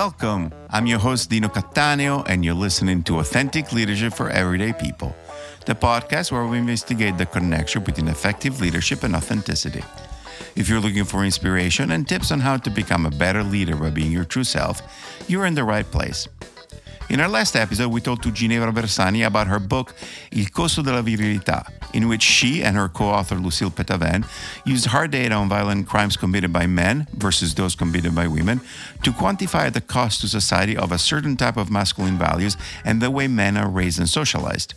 Welcome. I'm your host, Dino Cattaneo, and you're listening to Authentic Leadership for Everyday People, the podcast where we investigate the connection between effective leadership and authenticity. If you're looking for inspiration and tips on how to become a better leader by being your true self, you're in the right place. In our last episode, we talked to Ginevra Bersani about her book Il costo della virilità, in which she and her co-author Lucile Peytavin used hard data on violent crimes committed by men versus those committed by women to quantify the cost to society of a certain type of masculine values and the way men are raised and socialized.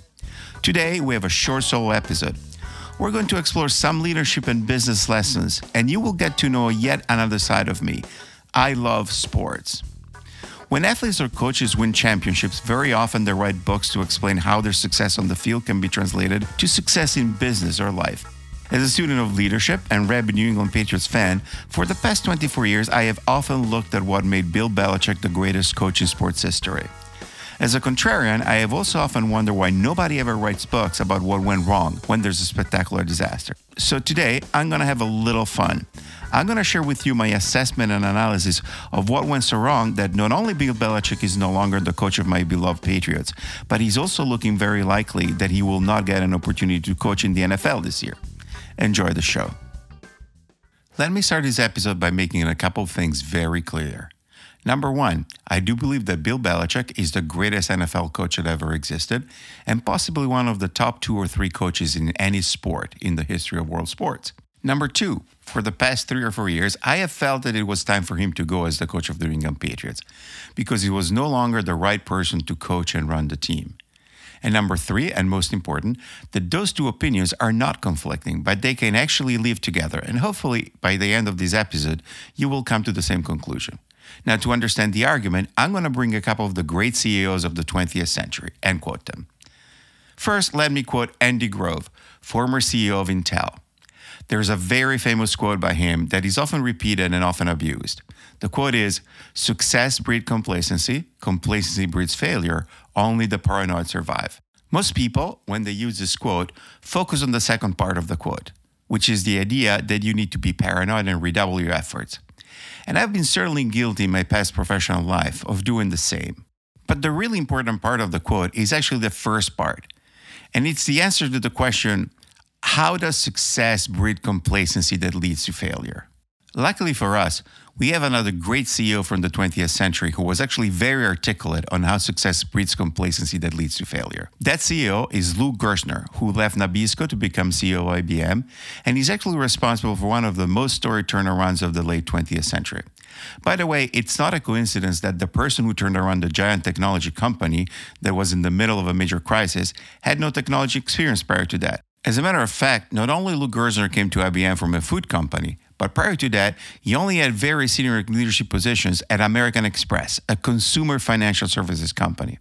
Today, we have a short solo episode. We're going to explore some leadership and business lessons, and you will get to know yet another side of me. I love sports. When athletes or coaches win championships, very often they write books to explain how their success on the field can be translated to success in business or life. As a student of leadership and rabid New England Patriots fan, for the past 24 years, I have often looked at what made Bill Belichick the greatest coach in sports history. As a contrarian, I have also often wondered why nobody ever writes books about what went wrong when there's a spectacular disaster. So today, I'm going to have a little fun. I'm going to share with you my assessment and analysis of what went so wrong that not only Bill Belichick is no longer the coach of my beloved Patriots, but he's also looking very likely that he will not get an opportunity to coach in the NFL this year. Enjoy the show. Let me start this episode by making a couple of things very clear. Number one, I do believe that Bill Belichick is the greatest NFL coach that ever existed, and possibly one of the top two or three coaches in any sport in the history of world sports. Number two, for the past three or four years, I have felt that it was time for him to go as the coach of the New England Patriots because he was no longer the right person to coach and run the team. And number three, and most important, that those two opinions are not conflicting, but they can actually live together. And hopefully, by the end of this episode, you will come to the same conclusion. Now, to understand the argument, I'm going to bring a couple of the great CEOs of the 20th century and quote them. First, let me quote Andy Grove, former CEO of Intel. There's a very famous quote by him that is often repeated and often abused. The quote is Success breeds complacency, complacency breeds failure, only the paranoid survive. Most people, when they use this quote, focus on the second part of the quote, which is the idea that you need to be paranoid and redouble your efforts. And I've been certainly guilty in my past professional life of doing the same. But the really important part of the quote is actually the first part. And it's the answer to the question how does success breed complacency that leads to failure? Luckily for us, we have another great CEO from the 20th century who was actually very articulate on how success breeds complacency that leads to failure. That CEO is Lou Gerstner, who left Nabisco to become CEO of IBM, and he's actually responsible for one of the most storied turnarounds of the late 20th century. By the way, it's not a coincidence that the person who turned around the giant technology company that was in the middle of a major crisis had no technology experience prior to that. As a matter of fact, not only Lou Gerstner came to IBM from a food company, but prior to that, he only had very senior leadership positions at American Express, a consumer financial services company.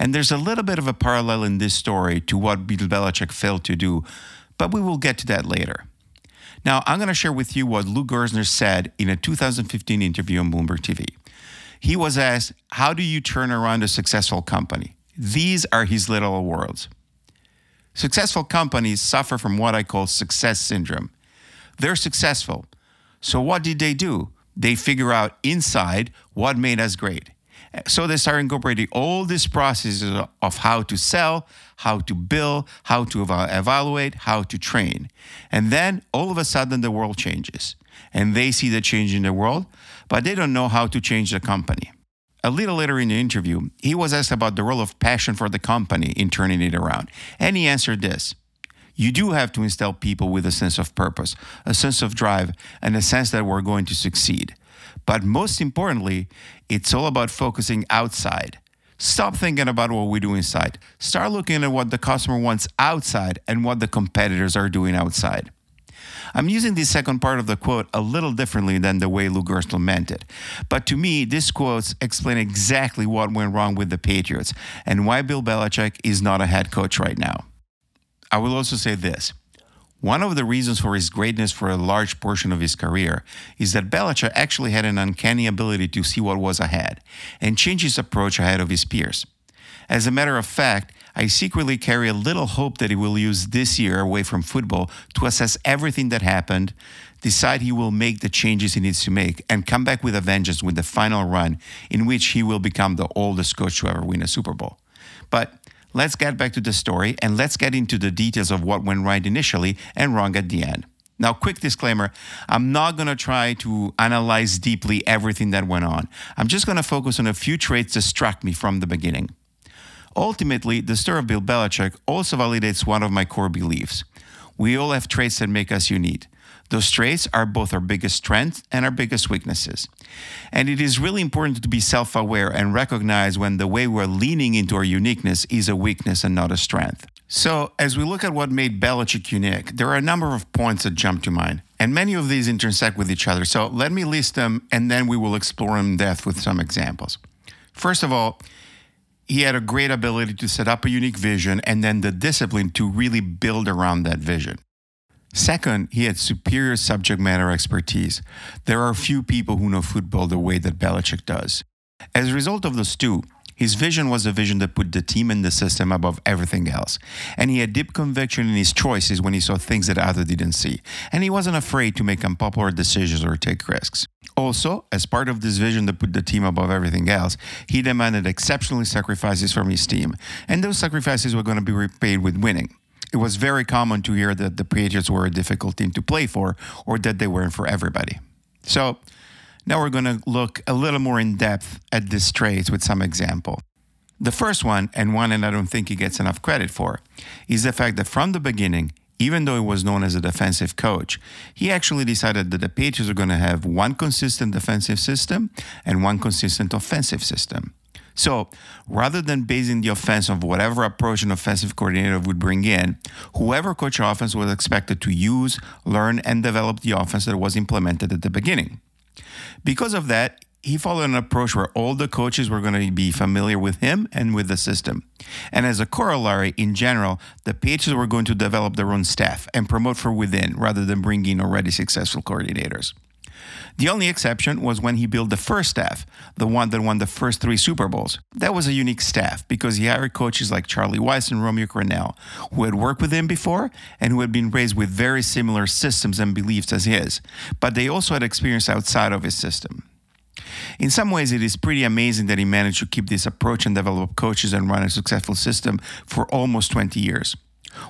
And there's a little bit of a parallel in this story to what Bill Belichick failed to do, but we will get to that later. Now, I'm going to share with you what Lou Gerstner said in a 2015 interview on Bloomberg TV. He was asked, How do you turn around a successful company? These are his little words. Successful companies suffer from what I call success syndrome. They're successful. So, what did they do? They figure out inside what made us great. So, they start incorporating all these processes of how to sell, how to build, how to evaluate, how to train. And then all of a sudden, the world changes. And they see the change in the world, but they don't know how to change the company. A little later in the interview, he was asked about the role of passion for the company in turning it around. And he answered this You do have to instill people with a sense of purpose, a sense of drive, and a sense that we're going to succeed. But most importantly, it's all about focusing outside. Stop thinking about what we do inside. Start looking at what the customer wants outside and what the competitors are doing outside. I'm using the second part of the quote a little differently than the way Lou Gerstner meant it. But to me, these quotes explain exactly what went wrong with the Patriots and why Bill Belichick is not a head coach right now. I will also say this. One of the reasons for his greatness for a large portion of his career is that Belichick actually had an uncanny ability to see what was ahead and change his approach ahead of his peers. As a matter of fact, I secretly carry a little hope that he will use this year away from football to assess everything that happened, decide he will make the changes he needs to make, and come back with a vengeance with the final run in which he will become the oldest coach to ever win a Super Bowl. But let's get back to the story and let's get into the details of what went right initially and wrong at the end. Now, quick disclaimer I'm not going to try to analyze deeply everything that went on. I'm just going to focus on a few traits that struck me from the beginning. Ultimately, the story of Bill Belichick also validates one of my core beliefs. We all have traits that make us unique. Those traits are both our biggest strengths and our biggest weaknesses. And it is really important to be self aware and recognize when the way we're leaning into our uniqueness is a weakness and not a strength. So, as we look at what made Belichick unique, there are a number of points that jump to mind, and many of these intersect with each other. So, let me list them and then we will explore in depth with some examples. First of all, he had a great ability to set up a unique vision and then the discipline to really build around that vision. Second, he had superior subject matter expertise. There are few people who know football the way that Belichick does. As a result of those two, his vision was a vision that put the team and the system above everything else. And he had deep conviction in his choices when he saw things that others didn't see. And he wasn't afraid to make unpopular decisions or take risks. Also, as part of this vision that put the team above everything else, he demanded exceptional sacrifices from his team. And those sacrifices were going to be repaid with winning. It was very common to hear that the Patriots were a difficult team to play for or that they weren't for everybody. So, now we're going to look a little more in depth at these traits with some example. The first one, and one that I don't think he gets enough credit for, is the fact that from the beginning, even though he was known as a defensive coach, he actually decided that the Patriots are going to have one consistent defensive system and one consistent offensive system. So rather than basing the offense on whatever approach an offensive coordinator would bring in, whoever coach offense was expected to use, learn, and develop the offense that was implemented at the beginning. Because of that, he followed an approach where all the coaches were going to be familiar with him and with the system. And as a corollary, in general, the Patriots were going to develop their own staff and promote from within rather than bring in already successful coordinators. The only exception was when he built the first staff, the one that won the first three Super Bowls. That was a unique staff because he hired coaches like Charlie Weis and Romeo Crennel, who had worked with him before and who had been raised with very similar systems and beliefs as his, but they also had experience outside of his system. In some ways, it is pretty amazing that he managed to keep this approach and develop coaches and run a successful system for almost 20 years.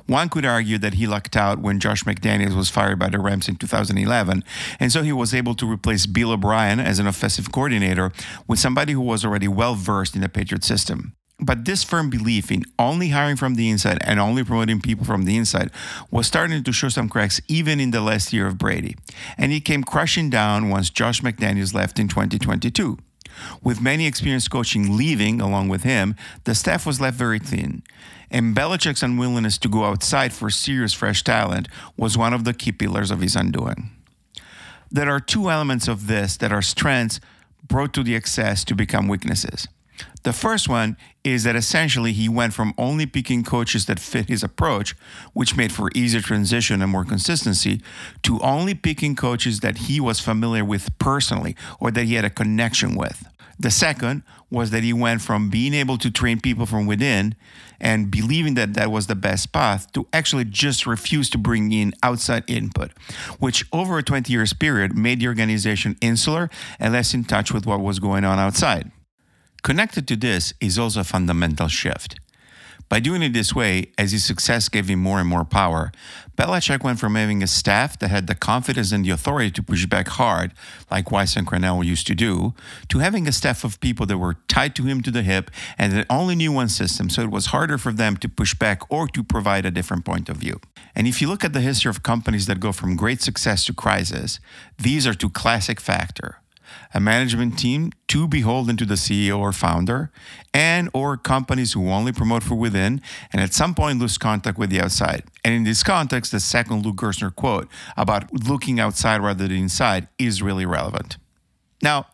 One could argue that he lucked out when Josh McDaniels was fired by the Rams in 2011, and so he was able to replace Bill O'Brien as an offensive coordinator with somebody who was already well versed in the Patriot system. But this firm belief in only hiring from the inside and only promoting people from the inside was starting to show some cracks even in the last year of Brady. And it came crashing down once Josh McDaniels left in 2022. With many experienced coaching leaving along with him, the staff was left very thin. And Belichick's unwillingness to go outside for serious fresh talent was one of the key pillars of his undoing. There are two elements of this that are strengths brought to the excess to become weaknesses. The first one is that essentially he went from only picking coaches that fit his approach, which made for easier transition and more consistency, to only picking coaches that he was familiar with personally or that he had a connection with. The second was that he went from being able to train people from within and believing that that was the best path to actually just refuse to bring in outside input, which over a 20 years period made the organization insular and less in touch with what was going on outside. Connected to this is also a fundamental shift. By doing it this way, as his success gave him more and more power, Belichick went from having a staff that had the confidence and the authority to push back hard, like Weis and Crennel used to do, to having a staff of people that were tied to him to the hip and that only knew one system, so it was harder for them to push back or to provide a different point of view. And if you look at the history of companies that go from great success to crisis, these are two classic factors a management team too beholden to the CEO or founder, and or companies who only promote from within and at some point lose contact with the outside. And in this context, the second Lou Gerstner quote about looking outside rather than inside is really relevant. Now,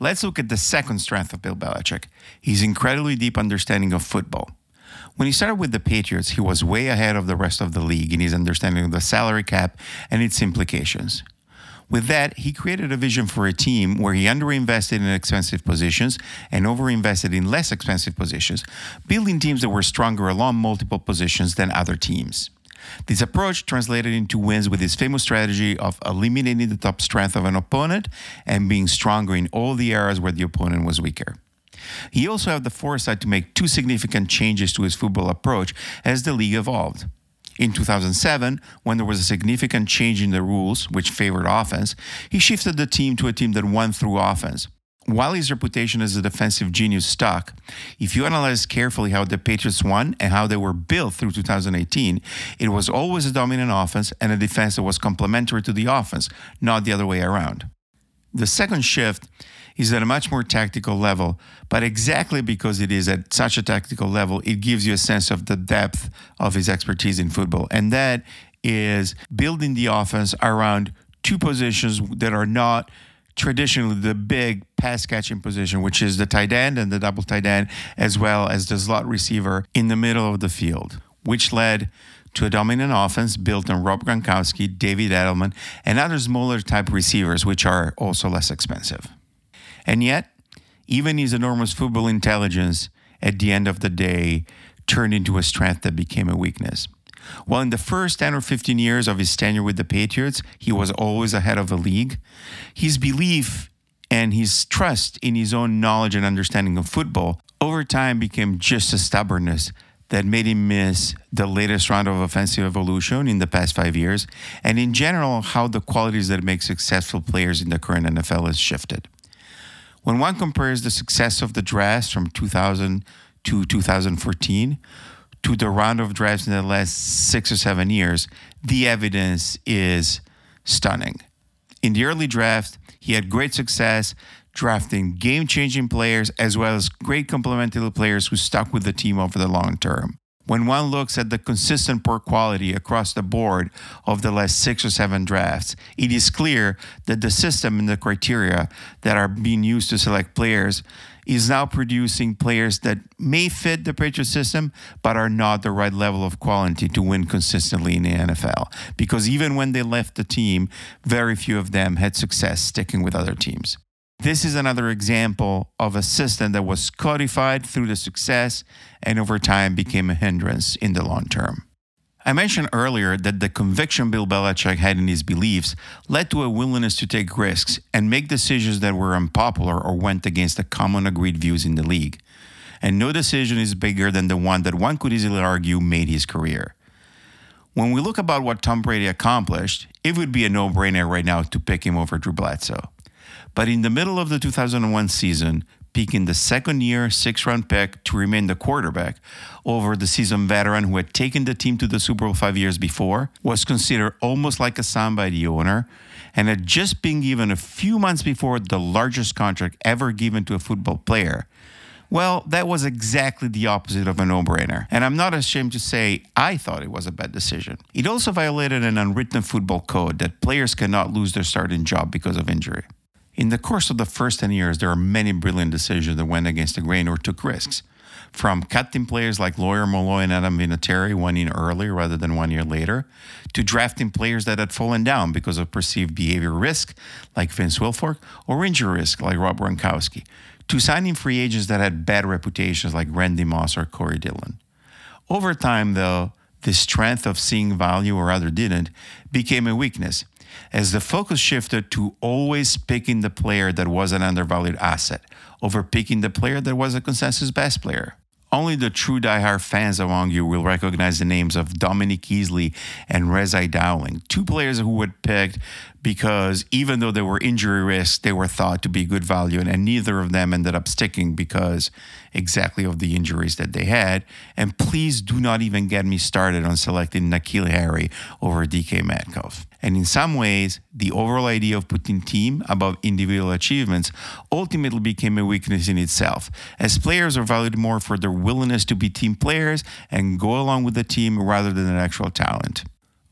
let's look at the second strength of Bill Belichick his incredibly deep understanding of football. When he started with the Patriots, he was way ahead of the rest of the league in his understanding of the salary cap and its implications. With that, he created a vision for a team where he underinvested in expensive positions and overinvested in less expensive positions, building teams that were stronger along multiple positions than other teams. This approach translated into wins with his famous strategy of eliminating the top strength of an opponent and being stronger in all the areas where the opponent was weaker. He also had the foresight to make two significant changes to his football approach as the league evolved. In 2007, when there was a significant change in the rules which favored offense, he shifted the team to a team that won through offense. While his reputation as a defensive genius stuck, if you analyze carefully how the Patriots won and how they were built through 2018, it was always a dominant offense and a defense that was complementary to the offense, not the other way around. The second shift is at a much more tactical level, but exactly because it is at such a tactical level, it gives you a sense of the depth of his expertise in football. And that is building the offense around two positions that are not traditionally the big pass catching position, which is the tight end and the double tight end, as well as the slot receiver in the middle of the field, which led to a dominant offense built on Rob Gronkowski, David Edelman, and other smaller type receivers, which are also less expensive. And yet, even his enormous football intelligence at the end of the day turned into a strength that became a weakness. While in the first 10 or 15 years of his tenure with the Patriots, he was always ahead of the league, his belief and his trust in his own knowledge and understanding of football over time became just a stubbornness that made him miss the latest round of offensive evolution in the past five years, and in general, how the qualities that make successful players in the current NFL has shifted. When one compares the success of the drafts from 2000 to 2014 to the round of drafts in the last six or seven years, the evidence is stunning. In the early draft, he had great success drafting game changing players as well as great complementary players who stuck with the team over the long term when one looks at the consistent poor quality across the board of the last six or seven drafts, it is clear that the system and the criteria that are being used to select players is now producing players that may fit the Patriot system, but are not the right level of quality to win consistently in the NFL. Because even when they left the team, very few of them had success sticking with other teams. This is another example of a system that was codified through the success and over time became a hindrance in the long term. I mentioned earlier that the conviction Bill Belichick had in his beliefs led to a willingness to take risks and make decisions that were unpopular or went against the common agreed views in the league. And no decision is bigger than the one that one could easily argue made his career. When we look about what Tom Brady accomplished, it would be a no brainer right now to pick him over Drew Bledsoe. But in the middle of the 2001 season, picking the second year six round pick to remain the quarterback over the seasoned veteran who had taken the team to the Super Bowl five years before was considered almost like a son by the owner and had just been given a few months before the largest contract ever given to a football player. Well, that was exactly the opposite of a no brainer. And I'm not ashamed to say I thought it was a bad decision. It also violated an unwritten football code that players cannot lose their starting job because of injury. In the course of the first 10 years, there are many brilliant decisions that went against the grain or took risks. From cutting players like Lawyer Milloy and Adam Vinatieri one year earlier rather than one year later, to drafting players that had fallen down because of perceived behavior risk, like Vince Wilfork, or injury risk, like Rob Gronkowski, to signing free agents that had bad reputations, like Randy Moss or Corey Dillon. Over time, though, the strength of seeing value or rather didn't became a weakness as the focus shifted to always picking the player that was an undervalued asset over picking the player that was a consensus best player. Only the true diehard fans among you will recognize the names of Dominique Easley and Ras-I Dowling, two players who were picked because even though they were injury risks, they were thought to be good value, and neither of them ended up sticking because exactly of the injuries that they had. And please do not even get me started on selecting N'Keal Harry over DK Metcalf. And in some ways, the overall idea of putting team above individual achievements ultimately became a weakness in itself, as players are valued more for their willingness to be team players and go along with the team rather than their actual talent.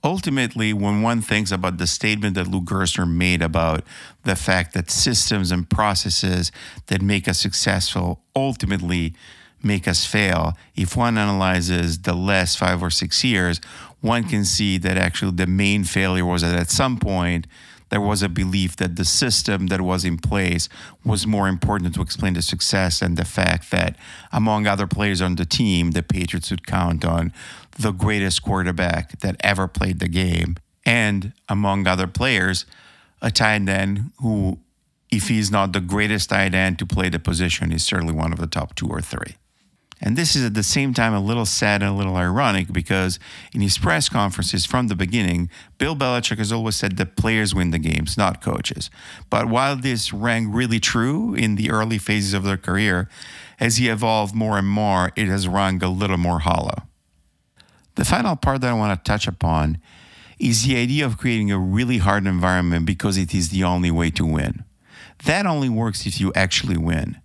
Ultimately, when one thinks about the statement that Lou Gerstner made about the fact that systems and processes that make us successful ultimately make us fail, if one analyzes the last five or six years, one can see that actually the main failure was that at some point, there was a belief that the system that was in place was more important to explain the success and the fact that, among other players on the team, the Patriots would count on the greatest quarterback that ever played the game. And among other players, a tight end who, if he's not the greatest tight end to play the position, is certainly one of the top two or three. And this is at the same time a little sad and a little ironic because in his press conferences from the beginning, Bill Belichick has always said that players win the games, not coaches. But while this rang really true in the early phases of their career, as he evolved more and more, it has rung a little more hollow. The final part that I want to touch upon is the idea of creating a really hard environment because it is the only way to win. That only works if you actually win.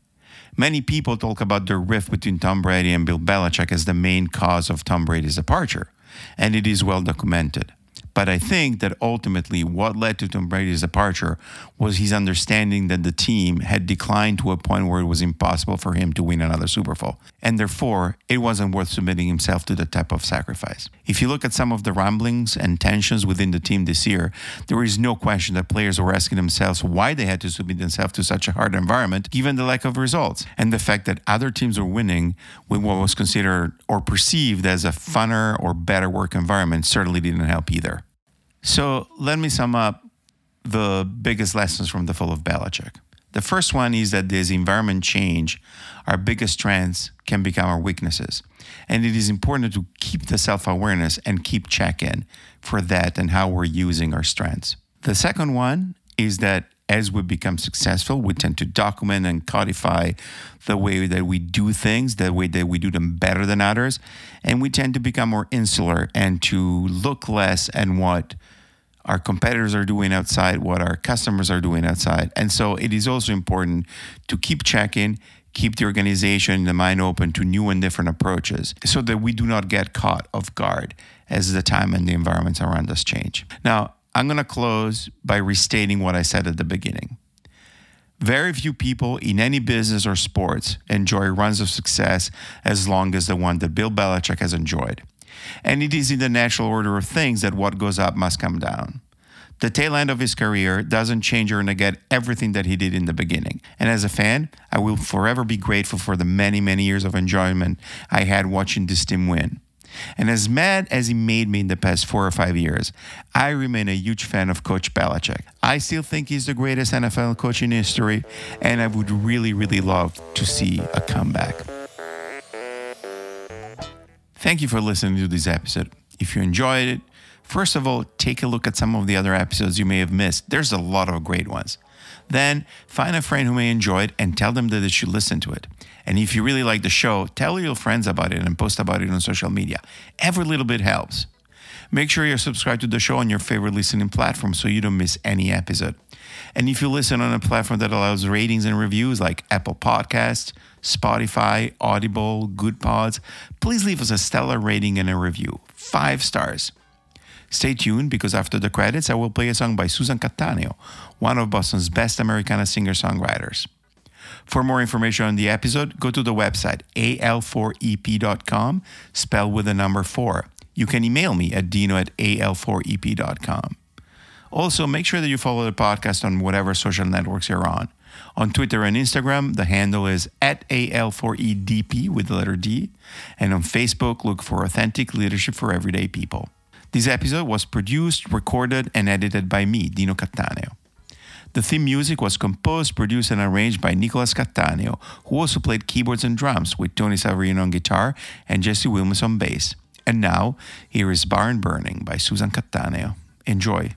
Many people talk about the rift between Tom Brady and Bill Belichick as the main cause of Tom Brady's departure, and it is well documented. But I think that ultimately what led to Tom Brady's departure was his understanding that the team had declined to a point where it was impossible for him to win another Super Bowl. And therefore, it wasn't worth submitting himself to that type of sacrifice. If you look at some of the rumblings and tensions within the team this year, there is no question that players were asking themselves why they had to submit themselves to such a hard environment given the lack of results and the fact that other teams were winning with what was considered or perceived as a funner or better work environment certainly didn't help either. So let me sum up the biggest lessons from the fall of Belichick. The first one is that as environment change, our biggest strengths can become our weaknesses. And it is important to keep the self awareness and keep check in for that and how we're using our strengths. The second one is that as we become successful, we tend to document and codify the way that we do things, the way that we do them better than others. And we tend to become more insular and to look less at what our competitors are doing outside, what our customers are doing outside. And so it is also important to keep checking, keep the organization, the mind open to new and different approaches so that we do not get caught off guard as the time and the environments around us change. Now, I'm going to close by restating what I said at the beginning. Very few people in any business or sports enjoy runs of success as long as the one that Bill Belichick has enjoyed. And it is in the natural order of things that what goes up must come down. The tail end of his career doesn't change or negate everything that he did in the beginning. And as a fan, I will forever be grateful for the many, many years of enjoyment I had watching this team win. And as mad as he made me in the past four or five years, I remain a huge fan of Coach Belichick. I still think he's the greatest NFL coach in history, and I would really, really love to see a comeback. Thank you for listening to this episode. If you enjoyed it, first of all, take a look at some of the other episodes you may have missed. There's a lot of great ones. Then find a friend who may enjoy it and tell them that they should listen to it. And if you really like the show, tell your friends about it and post about it on social media. Every little bit helps. Make sure you're subscribed to the show on your favorite listening platform so you don't miss any episode. And if you listen on a platform that allows ratings and reviews like Apple Podcasts, Spotify, Audible, Goodpods, please leave us a stellar rating and a review. Five stars. Stay tuned because after the credits, I will play a song by Susan Cattaneo, one of Boston's best Americana singer songwriters. For more information on the episode, go to the website al4ep.com, spelled with the number 4. You can email me at dino at al4ep.com. Also, make sure that you follow the podcast on whatever social networks you're on. On Twitter and Instagram, the handle is at AL4EDP with the letter D. And on Facebook, look for Authentic Leadership for Everyday People. This episode was produced, recorded, and edited by me, Dino Cattaneo. The theme music was composed, produced, and arranged by Nicolas Cattaneo, who also played keyboards and drums with Tony Savarino on guitar and Jesse Wilmes on bass. And now, here is Barn Burning by Susan Cattaneo. Enjoy.